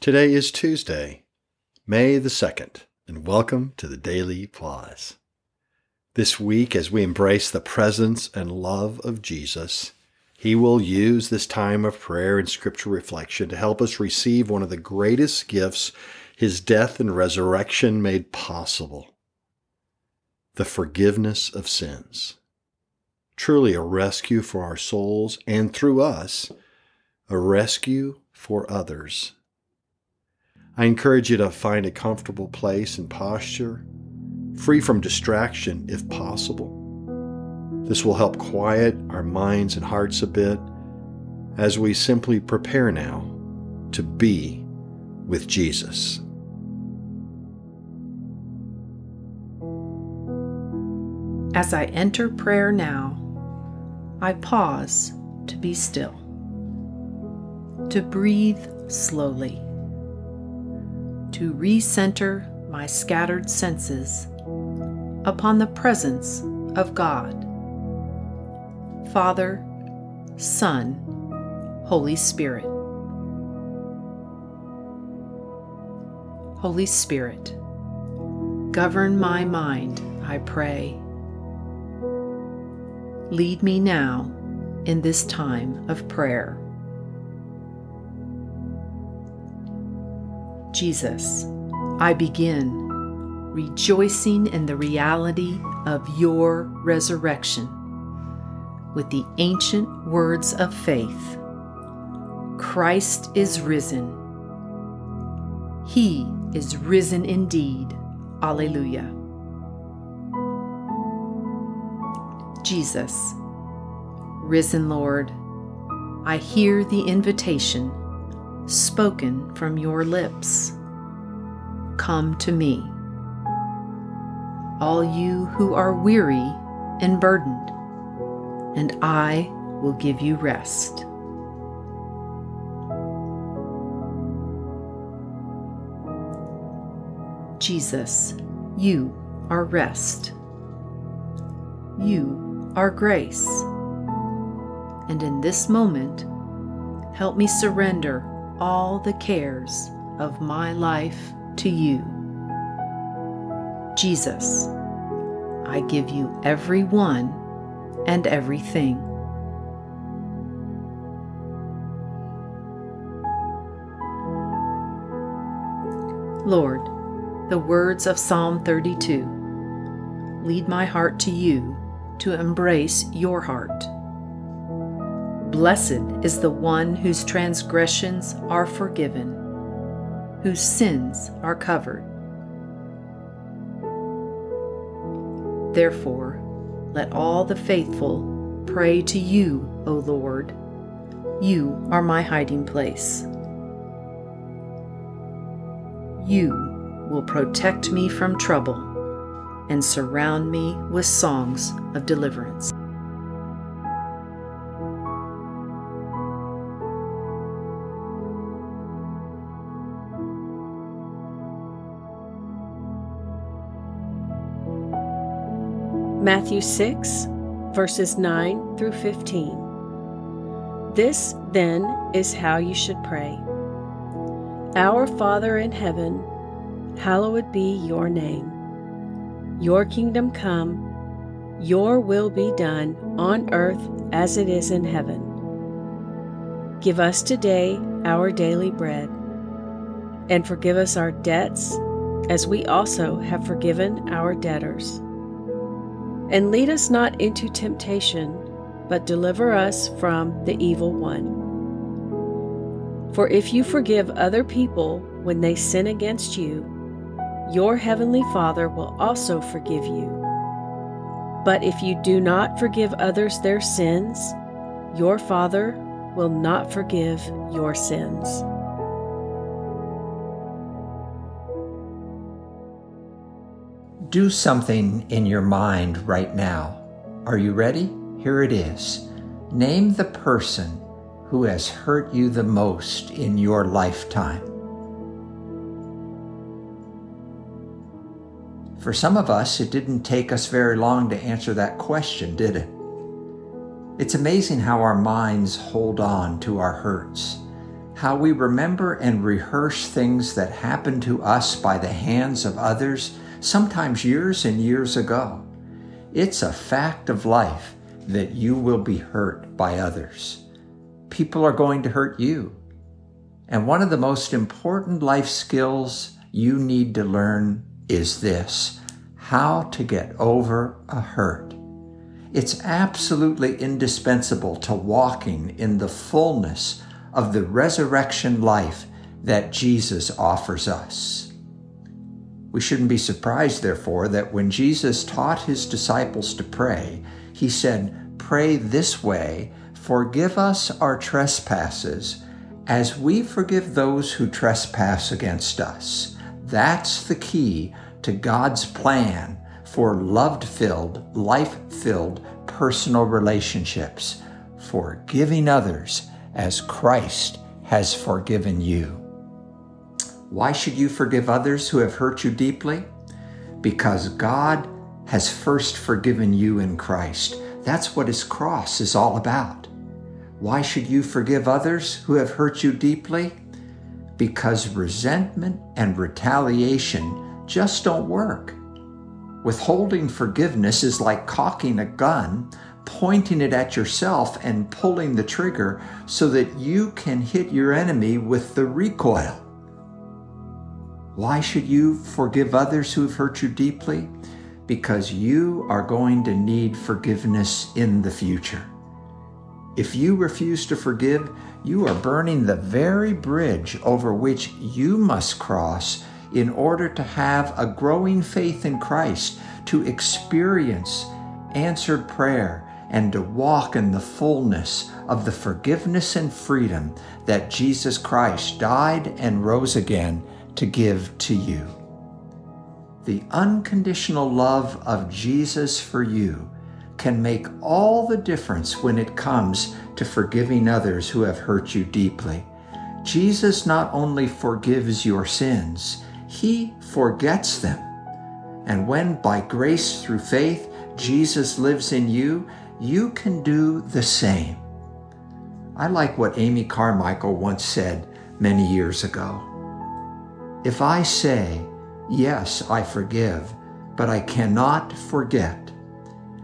Today is Tuesday, May the 2nd, and welcome to the Daily Pause. This week, as we embrace the presence and love of Jesus, He will use this time of prayer and scripture reflection to help us receive one of the greatest gifts His death and resurrection made possible the forgiveness of sins. Truly a rescue for our souls, and through us, a rescue for others I encourage you to find a comfortable place and posture, free from distraction if possible. This will help quiet our minds and hearts a bit as we simply prepare now to be with Jesus. As I enter prayer now, I pause to be still, to breathe slowly to recenter my scattered senses upon the presence of God. Father, Son, Holy Spirit. Holy Spirit, govern my mind, I pray. Lead me now in this time of prayer. Jesus, I begin rejoicing in the reality of your resurrection with the ancient words of faith Christ is risen. He is risen indeed. Alleluia. Jesus, risen Lord, I hear the invitation spoken from your lips. Come to me, all you who are weary and burdened, and I will give you rest. Jesus, you are rest. You are grace. And in this moment, help me surrender all the cares of my life to you. Jesus, I give you every one and everything. Lord, the words of Psalm 32 lead my heart to you to embrace your heart. Blessed is the one whose transgressions are forgiven, whose sins are covered. Therefore, let all the faithful pray to you, O Lord. You are my hiding place. You will protect me from trouble and surround me with songs of deliverance. Matthew 6, verses 9 through 15. This, then, is how you should pray Our Father in heaven, hallowed be your name. Your kingdom come, your will be done on earth as it is in heaven. Give us today our daily bread, and forgive us our debts as we also have forgiven our debtors and lead us not into temptation, but deliver us from the evil one. For if you forgive other people when they sin against you, your heavenly Father will also forgive you. But if you do not forgive others their sins, your Father will not forgive your sins. Do something in your mind right now. Are you ready? Here it is. Name the person who has hurt you the most in your lifetime. For some of us, it didn't take us very long to answer that question, did it? It's amazing how our minds hold on to our hurts, how we remember and rehearse things that happened to us by the hands of others, sometimes years and years ago. It's a fact of life that you will be hurt by others. People are going to hurt you. And one of the most important life skills you need to learn is this how to get over a hurt. It's absolutely indispensable to walking in the fullness of the resurrection life that Jesus offers us. We shouldn't be surprised, therefore, that when Jesus taught his disciples to pray, he said, Pray this way, forgive us our trespasses, as we forgive those who trespass against us. That's the key to God's plan for love filled, life filled personal relationships, forgiving others as Christ has forgiven you. Why should you forgive others who have hurt you deeply? Because God has first forgiven you in Christ. That's what His cross is all about. Why should you forgive others who have hurt you deeply? Because resentment and retaliation just don't work. Withholding forgiveness is like cocking a gun pointing it at yourself and pulling the trigger so that you can hit your enemy with the recoil. Why should you forgive others who have hurt you deeply? Because you are going to need forgiveness in the future. If you refuse to forgive, you are burning the very bridge over which you must cross in order to have a growing faith in Christ, to experience answered prayer, and to walk in the fullness of the forgiveness and freedom that Jesus Christ died and rose again to give to you. The unconditional love of Jesus for you can make all the difference when it comes to forgiving others who have hurt you deeply. Jesus not only forgives your sins, he forgets them. And when by grace through faith Jesus lives in you, you can do the same. I like what Amy Carmichael once said many years ago. If I say, Yes, I forgive, but I cannot forget,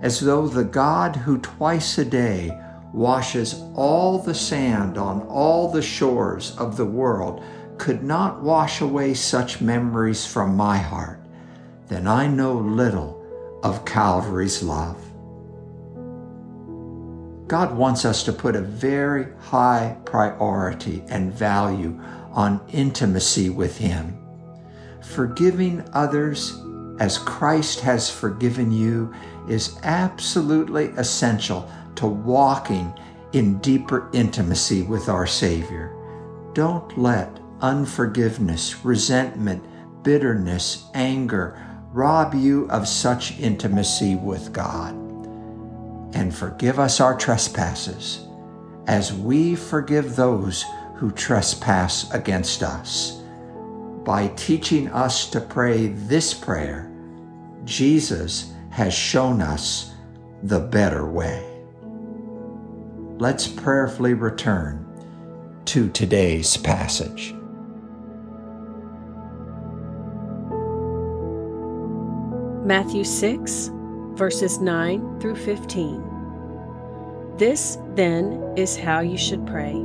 as though the God who twice a day washes all the sand on all the shores of the world could not wash away such memories from my heart, then I know little of Calvary's love. God wants us to put a very high priority and value on intimacy with Him. Forgiving others as Christ has forgiven you is absolutely essential to walking in deeper intimacy with our Savior. Don't let unforgiveness, resentment, bitterness, anger rob you of such intimacy with God and forgive us our trespasses as we forgive those who trespass against us. By teaching us to pray this prayer, Jesus has shown us the better way. Let's prayerfully return to today's passage. Matthew 6, verses 9 through 15. This, then, is how you should pray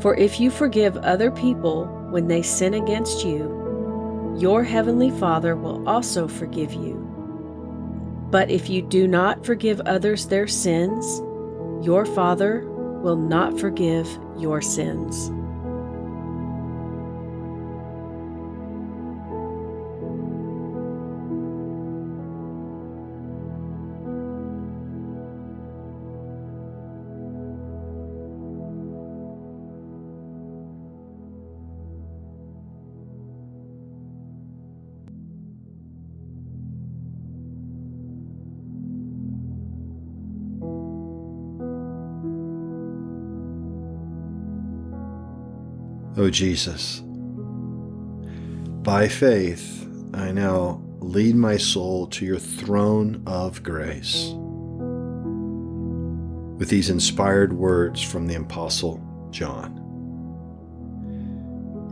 For if you forgive other people when they sin against you, your heavenly Father will also forgive you. But if you do not forgive others their sins, your Father will not forgive your sins. O Jesus, by faith, I now lead my soul to your throne of grace. With these inspired words from the Apostle John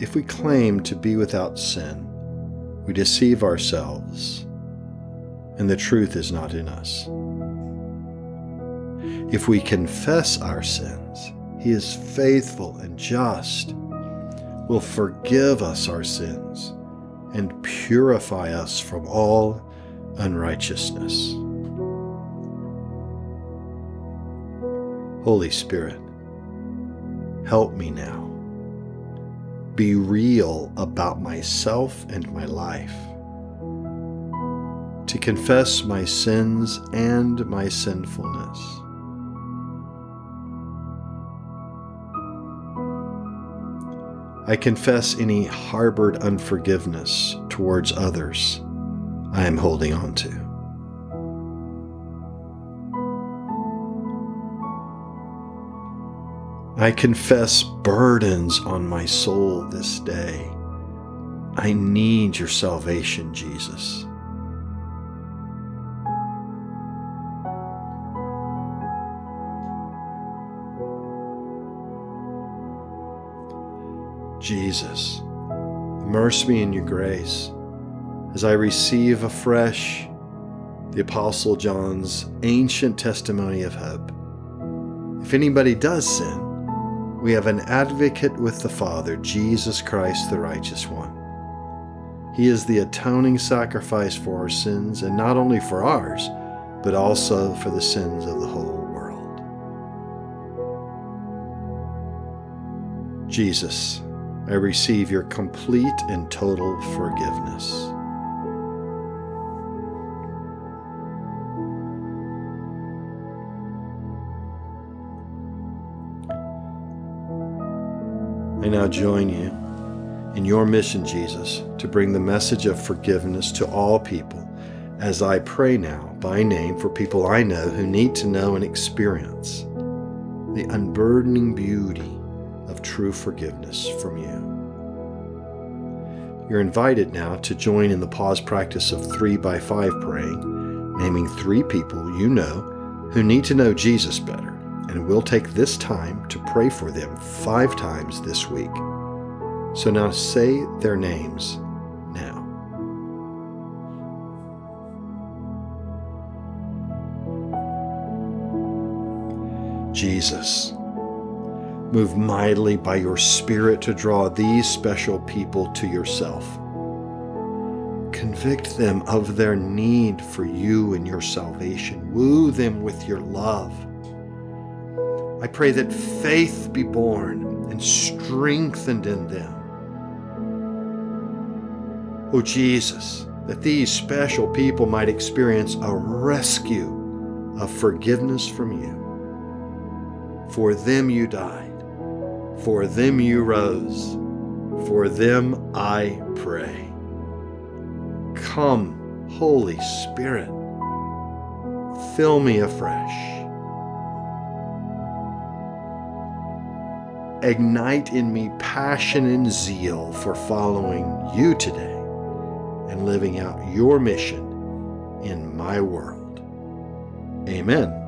If we claim to be without sin, we deceive ourselves, and the truth is not in us. If we confess our sins, He is faithful and just, will forgive us our sins, and purify us from all unrighteousness. Holy Spirit, help me now. Be real about myself and my life. To confess my sins and my sinfulness. I confess any harbored unforgiveness towards others I am holding on to. I confess burdens on my soul this day. I need your salvation, Jesus. Jesus, immerse me in your grace as I receive afresh the Apostle John's ancient testimony of hope. If anybody does sin, we have an advocate with the Father, Jesus Christ, the righteous one. He is the atoning sacrifice for our sins, and not only for ours, but also for the sins of the whole world. Jesus, I receive your complete and total forgiveness. I now join you in your mission, Jesus, to bring the message of forgiveness to all people as I pray now by name for people I know who need to know and experience the unburdening beauty of true forgiveness from you. You're invited now to join in the pause practice of three by five praying, naming three people you know who need to know Jesus better, and we'll take this time to pray for them five times this week. So now say their names now. Jesus Move mightily by your Spirit to draw these special people to yourself. Convict them of their need for you and your salvation. Woo them with your love. I pray that faith be born and strengthened in them. Oh Jesus, that these special people might experience a rescue of forgiveness from you. For them you died for them you rose, for them I pray. Come, Holy Spirit, fill me afresh. Ignite in me passion and zeal for following you today and living out your mission in my world. Amen.